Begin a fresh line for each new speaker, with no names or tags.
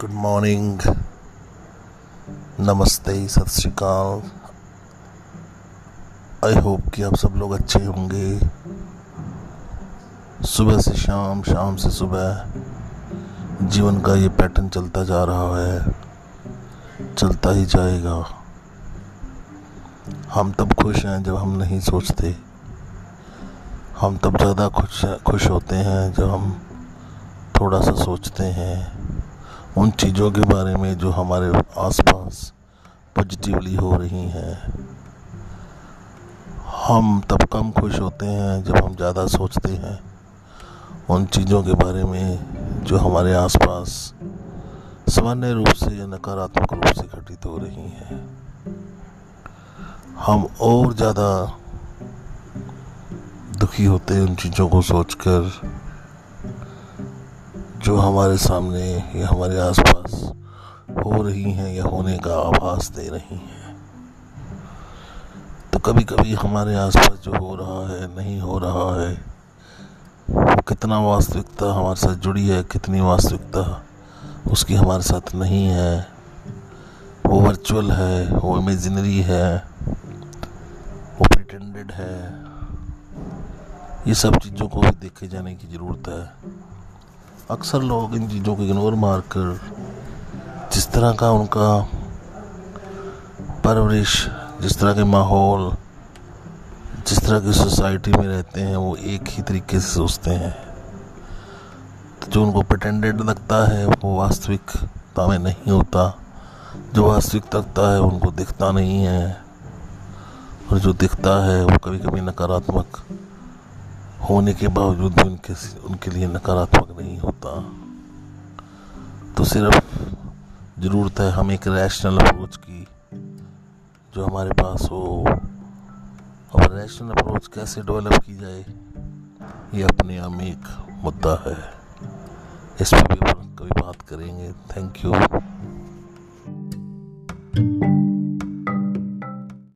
Good morning नमस्ते, सत श्रीकाल। I hope कि आप सब लोग अच्छे होंगे। सुबह से शाम शाम से सुबह जीवन का ये पैटर्न चलता जा रहा है। चलता ही जाएगा। हम तब खुश हैं जब हम नहीं सोचते। हम तब ज़्यादा खुश खुश होते हैं जब हम थोड़ा सा सोचते हैं। उन चीज़ों के बारे में जो हमारे आसपास पॉजिटिवली हो रही हैं। हम तब कम खुश होते हैं जब हम ज़्यादा सोचते हैं। उन चीज़ों के बारे में जो हमारे आसपास सामान्य रूप से या नकारात्मक रूप से घटित हो रही हैं। हम और ज़्यादा दुखी होते हैं उन चीज़ों को सोचकर। जो हमारे सामने या हमारे आसपास हो रही हैं या होने का आभास दे रही हैं तो कभी कभी हमारे आसपास जो हो रहा है, नहीं हो रहा है वो कितना वास्तविकता हमारे साथ जुड़ी है, कितनी वास्तविकता उसकी हमारे साथ नहीं है, वो वर्चुअल है, वो इमेजिनरी है, वो प्रिटेंडेड है, ये सब चीज़ों को भी देखे जाने की ज़रूरत है। अक्सर लोग इन चीज़ों को इग्नोर मार कर जिस तरह का उनका परवरिश, जिस तरह के माहौल, जिस तरह की सोसाइटी में रहते हैं, वो एक ही तरीके से सोचते हैं। तो जो उनको प्रटेंडेड लगता है, वो वास्तविकता में नहीं होता। जो वास्तविक लगता है, उनको दिखता नहीं है। और जो दिखता है, वो कभी कभी नकारात्मक होने के बावजूद भी उनके उनके लिए नकारात्मक नहीं होता। तो सिर्फ़ ज़रूरत है हम एक रैशनल अप्रोच की, जो हमारे पास हो। और रैशनल अप्रोच कैसे डेवलप की जाए, ये अपने आप में एक मुद्दा है। इस पर भी कभी बात करेंगे। Thank you